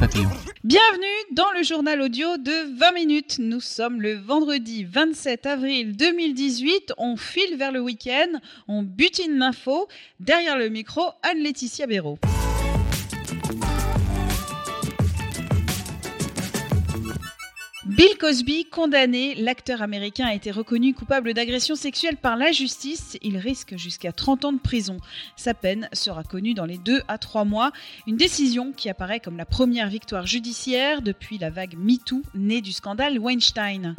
Papillon. Bienvenue dans le journal audio de 20 minutes. Nous sommes le vendredi 27 avril 2018. On file vers le week-end. On butine l'info. Derrière le micro, Anne-Laetitia Béraud. Bill Cosby, condamné, l'acteur américain a été reconnu coupable d'agression sexuelle par la justice. Il risque jusqu'à 30 ans de prison. Sa peine sera connue dans les 2 à 3 mois. Une décision qui apparaît comme la première victoire judiciaire depuis la vague MeToo née du scandale Weinstein.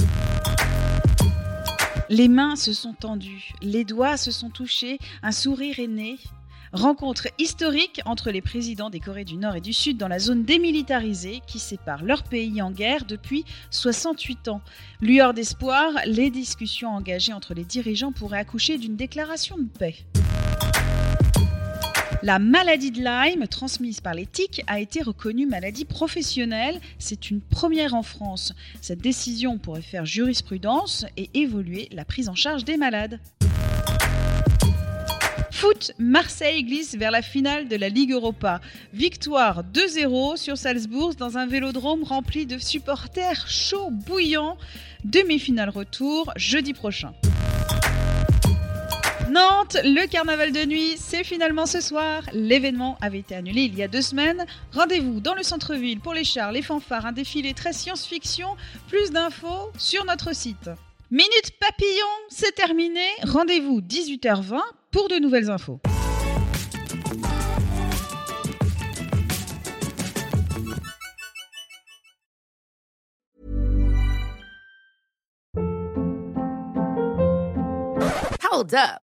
Les mains se sont tendues, les doigts se sont touchés, un sourire est né. Rencontre historique entre les présidents des Corées du Nord et du Sud dans la zone démilitarisée qui sépare leurs pays en guerre depuis 68 ans. Lueur d'espoir, les discussions engagées entre les dirigeants pourraient accoucher d'une déclaration de paix. La maladie de Lyme, transmise par les tiques, a été reconnue maladie professionnelle. C'est une première en France. Cette décision pourrait faire jurisprudence et évoluer la prise en charge des malades. Foot, Marseille glisse vers la finale de la Ligue Europa. Victoire 2-0 sur Salzbourg dans un vélodrome rempli de supporters chauds bouillants. Demi-finale retour jeudi prochain. Nantes, le carnaval de nuit, c'est finalement ce soir. L'événement avait été annulé il y a deux semaines. Rendez-vous dans le centre-ville pour les chars, les fanfares, un défilé très science-fiction. Plus d'infos sur notre site. Minute Papillon, c'est terminé. Rendez-vous 18h20 pour de nouvelles infos. Hold up.